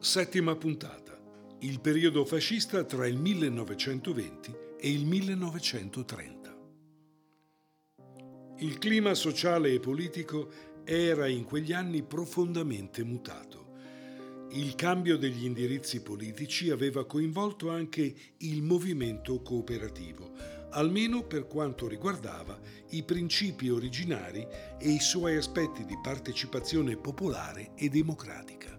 Settima puntata. Il periodo fascista tra il 1920 e il 1930. Il clima sociale e politico era in quegli anni profondamente mutato. Il cambio degli indirizzi politici aveva coinvolto anche il movimento cooperativo, almeno per quanto riguardava i principi originari e i suoi aspetti di partecipazione popolare e democratica.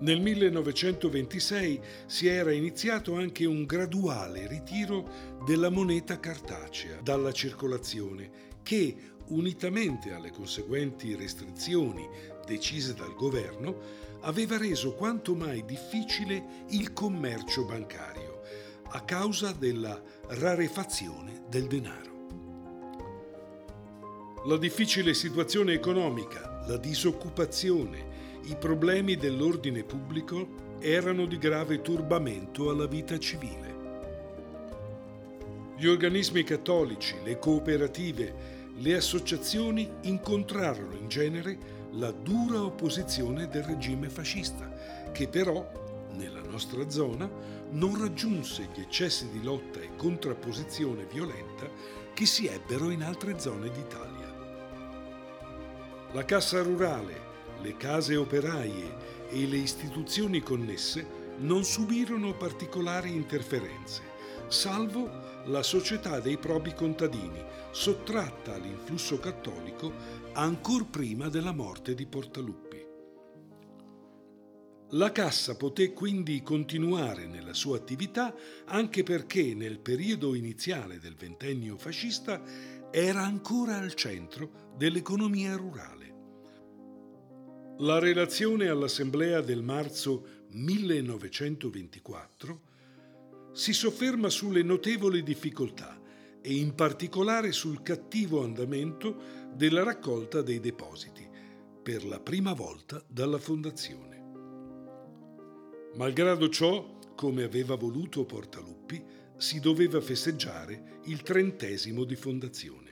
Nel 1926 si era iniziato anche un graduale ritiro della moneta cartacea dalla circolazione che, unitamente alle conseguenti restrizioni decise dal governo, aveva reso quanto mai difficile il commercio bancario a causa della rarefazione del denaro. La difficile situazione economica, la disoccupazione, i problemi dell'ordine pubblico erano di grave turbamento alla vita civile. Gli organismi cattolici, le cooperative, le associazioni incontrarono in genere la dura opposizione del regime fascista, che però, nella nostra zona, non raggiunse gli eccessi di lotta e contrapposizione violenta che si ebbero in altre zone d'Italia. La Cassa Rurale, le case operaie e le istituzioni connesse non subirono particolari interferenze, salvo la società dei probi contadini, sottratta all'influsso cattolico ancor prima della morte di Portaluppi. La cassa poté quindi continuare nella sua attività anche perché nel periodo iniziale del ventennio fascista era ancora al centro dell'economia rurale. La relazione all'Assemblea del marzo 1924 si sofferma sulle notevoli difficoltà e in particolare sul cattivo andamento della raccolta dei depositi, per la prima volta dalla Fondazione. Malgrado ciò, come aveva voluto Portaluppi, si doveva festeggiare il trentesimo di fondazione.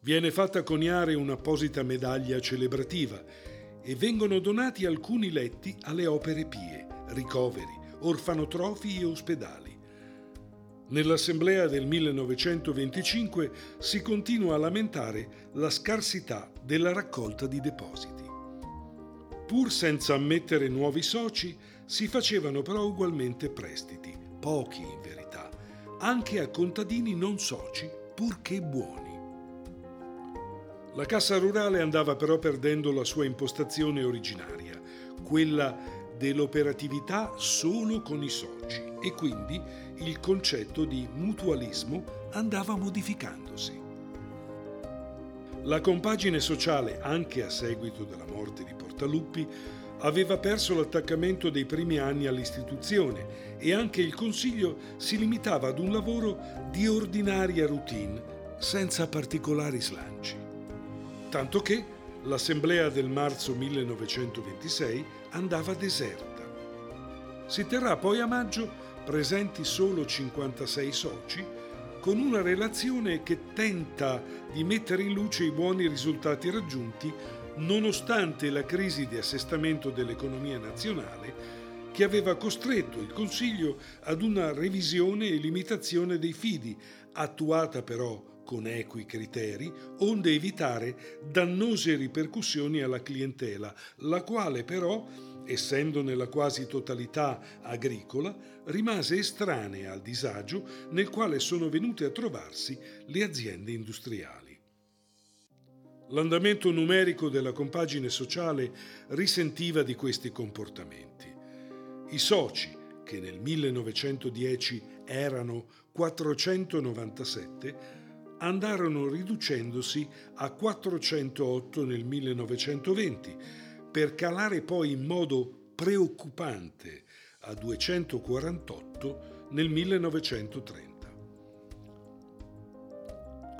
Viene fatta coniare un'apposita medaglia celebrativa e vengono donati alcuni letti alle opere pie, ricoveri, orfanotrofi e ospedali. Nell'assemblea del 1925 si continua a lamentare la scarsità della raccolta di depositi. Pur senza ammettere nuovi soci, si facevano però ugualmente prestiti, pochi in verità, anche a contadini non soci, purché buoni. La Cassa Rurale andava però perdendo la sua impostazione originaria, quella dell'operatività solo con i soci e quindi il concetto di mutualismo andava modificandosi. La compagine sociale, anche a seguito della morte di Portaluppi, aveva perso l'attaccamento dei primi anni all'istituzione e anche il Consiglio si limitava ad un lavoro di ordinaria routine, senza particolari slanci tanto che l'assemblea del marzo 1926 andava deserta. Si terrà poi a maggio presenti solo 56 soci, con una relazione che tenta di mettere in luce i buoni risultati raggiunti nonostante la crisi di assestamento dell'economia nazionale che aveva costretto il Consiglio ad una revisione e limitazione dei fidi, attuata però con equi criteri, onde evitare dannose ripercussioni alla clientela, la quale però, essendo nella quasi totalità agricola, rimase estranea al disagio nel quale sono venute a trovarsi le aziende industriali. L'andamento numerico della compagine sociale risentiva di questi comportamenti. I soci, che nel 1910 erano 497, andarono riducendosi a 408 nel 1920, per calare poi in modo preoccupante a 248 nel 1930.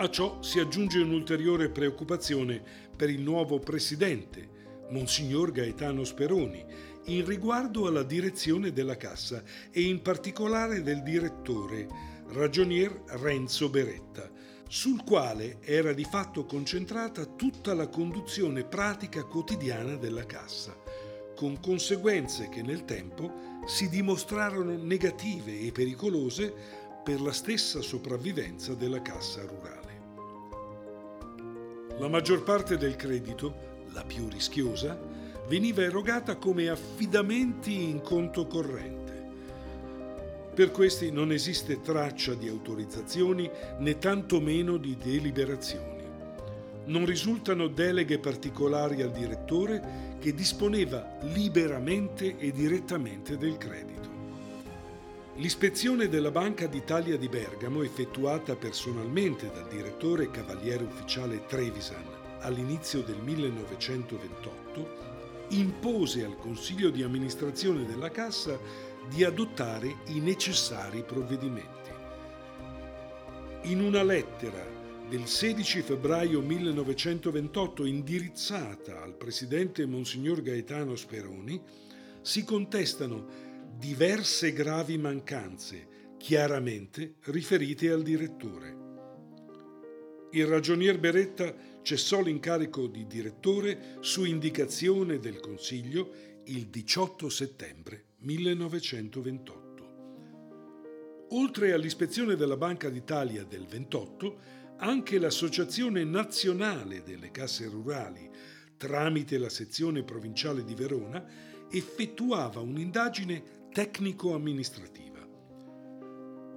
A ciò si aggiunge un'ulteriore preoccupazione per il nuovo presidente, Monsignor Gaetano Speroni, in riguardo alla direzione della Cassa e in particolare del direttore, ragionier Renzo Beretta, sul quale era di fatto concentrata tutta la conduzione pratica quotidiana della cassa, con conseguenze che nel tempo si dimostrarono negative e pericolose per la stessa sopravvivenza della cassa rurale. La maggior parte del credito, la più rischiosa, veniva erogata come affidamenti in conto corrente. Per questi non esiste traccia di autorizzazioni né tantomeno di deliberazioni. Non risultano deleghe particolari al direttore che disponeva liberamente e direttamente del credito. L'ispezione della Banca d'Italia di Bergamo, effettuata personalmente dal direttore cavaliere ufficiale Trevisan all'inizio del 1928, impose al Consiglio di amministrazione della Cassa di adottare i necessari provvedimenti. In una lettera del 16 febbraio 1928 indirizzata al presidente Monsignor Gaetano Speroni, si contestano diverse gravi mancanze chiaramente riferite al direttore. Il ragionier Beretta cessò l'incarico di direttore su indicazione del Consiglio il 18 settembre 1928. Oltre all'ispezione della Banca d'Italia del 28, anche l'Associazione Nazionale delle Casse Rurali, tramite la sezione provinciale di Verona, effettuava un'indagine tecnico-amministrativa.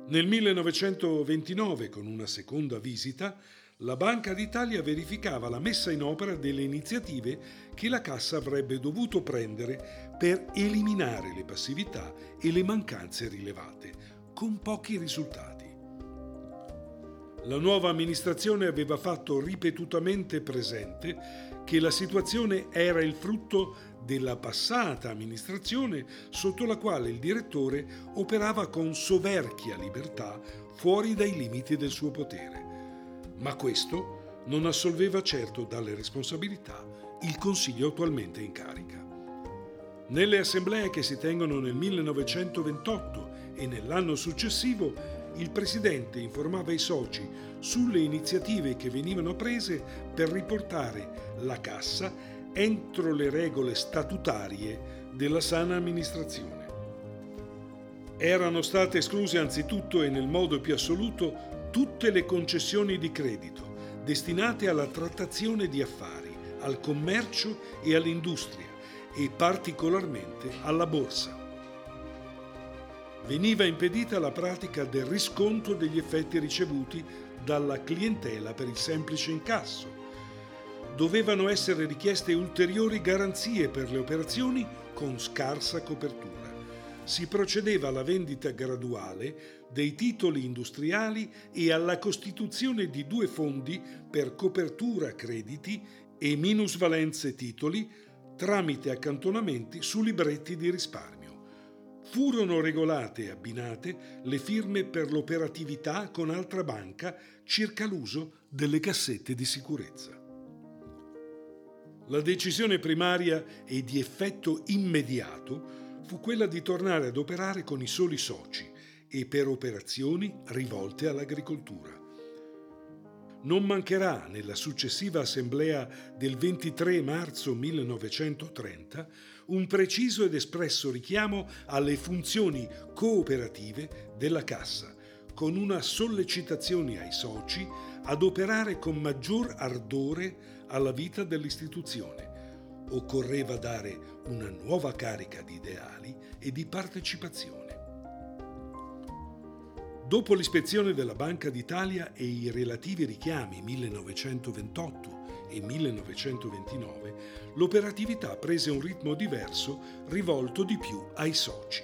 Nel 1929, con una seconda visita, la Banca d'Italia verificava la messa in opera delle iniziative che la Cassa avrebbe dovuto prendere per eliminare le passività e le mancanze rilevate, con pochi risultati. La nuova amministrazione aveva fatto ripetutamente presente che la situazione era il frutto della passata amministrazione sotto la quale il direttore operava con soverchia libertà fuori dai limiti del suo potere. Ma questo non assolveva certo dalle responsabilità il Consiglio attualmente in carica. Nelle assemblee che si tengono nel 1928 e nell'anno successivo, il Presidente informava i soci sulle iniziative che venivano prese per riportare la cassa entro le regole statutarie della sana amministrazione. Erano state escluse anzitutto e nel modo più assoluto tutte le concessioni di credito destinate alla trattazione di affari, al commercio e all'industria e particolarmente alla borsa. Veniva impedita la pratica del risconto degli effetti ricevuti dalla clientela per il semplice incasso. Dovevano essere richieste ulteriori garanzie per le operazioni con scarsa copertura si procedeva alla vendita graduale dei titoli industriali e alla costituzione di due fondi per copertura crediti e minusvalenze titoli tramite accantonamenti su libretti di risparmio. Furono regolate e abbinate le firme per l'operatività con altra banca circa l'uso delle cassette di sicurezza. La decisione primaria e di effetto immediato fu quella di tornare ad operare con i soli soci e per operazioni rivolte all'agricoltura. Non mancherà nella successiva assemblea del 23 marzo 1930 un preciso ed espresso richiamo alle funzioni cooperative della Cassa, con una sollecitazione ai soci ad operare con maggior ardore alla vita dell'istituzione occorreva dare una nuova carica di ideali e di partecipazione. Dopo l'ispezione della Banca d'Italia e i relativi richiami 1928 e 1929, l'operatività prese un ritmo diverso rivolto di più ai soci.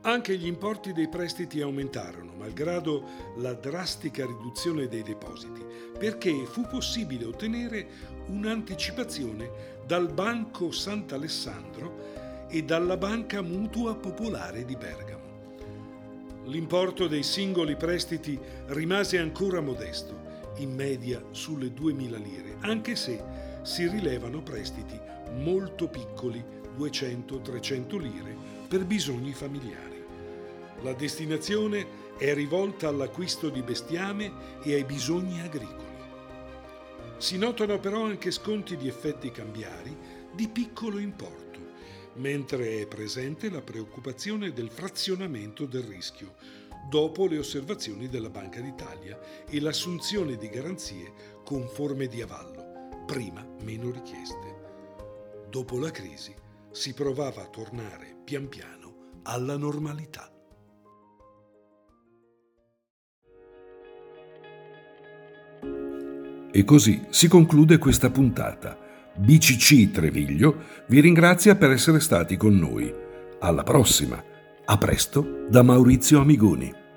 Anche gli importi dei prestiti aumentarono, malgrado la drastica riduzione dei depositi, perché fu possibile ottenere un'anticipazione dal Banco Sant'Alessandro e dalla Banca Mutua Popolare di Bergamo. L'importo dei singoli prestiti rimase ancora modesto, in media sulle 2.000 lire, anche se si rilevano prestiti molto piccoli, 200-300 lire, per bisogni familiari. La destinazione è rivolta all'acquisto di bestiame e ai bisogni agricoli. Si notano però anche sconti di effetti cambiari di piccolo importo, mentre è presente la preoccupazione del frazionamento del rischio, dopo le osservazioni della Banca d'Italia e l'assunzione di garanzie con forme di avallo, prima meno richieste. Dopo la crisi si provava a tornare pian piano alla normalità. E così si conclude questa puntata. BCC Treviglio vi ringrazia per essere stati con noi. Alla prossima! A presto da Maurizio Amigoni.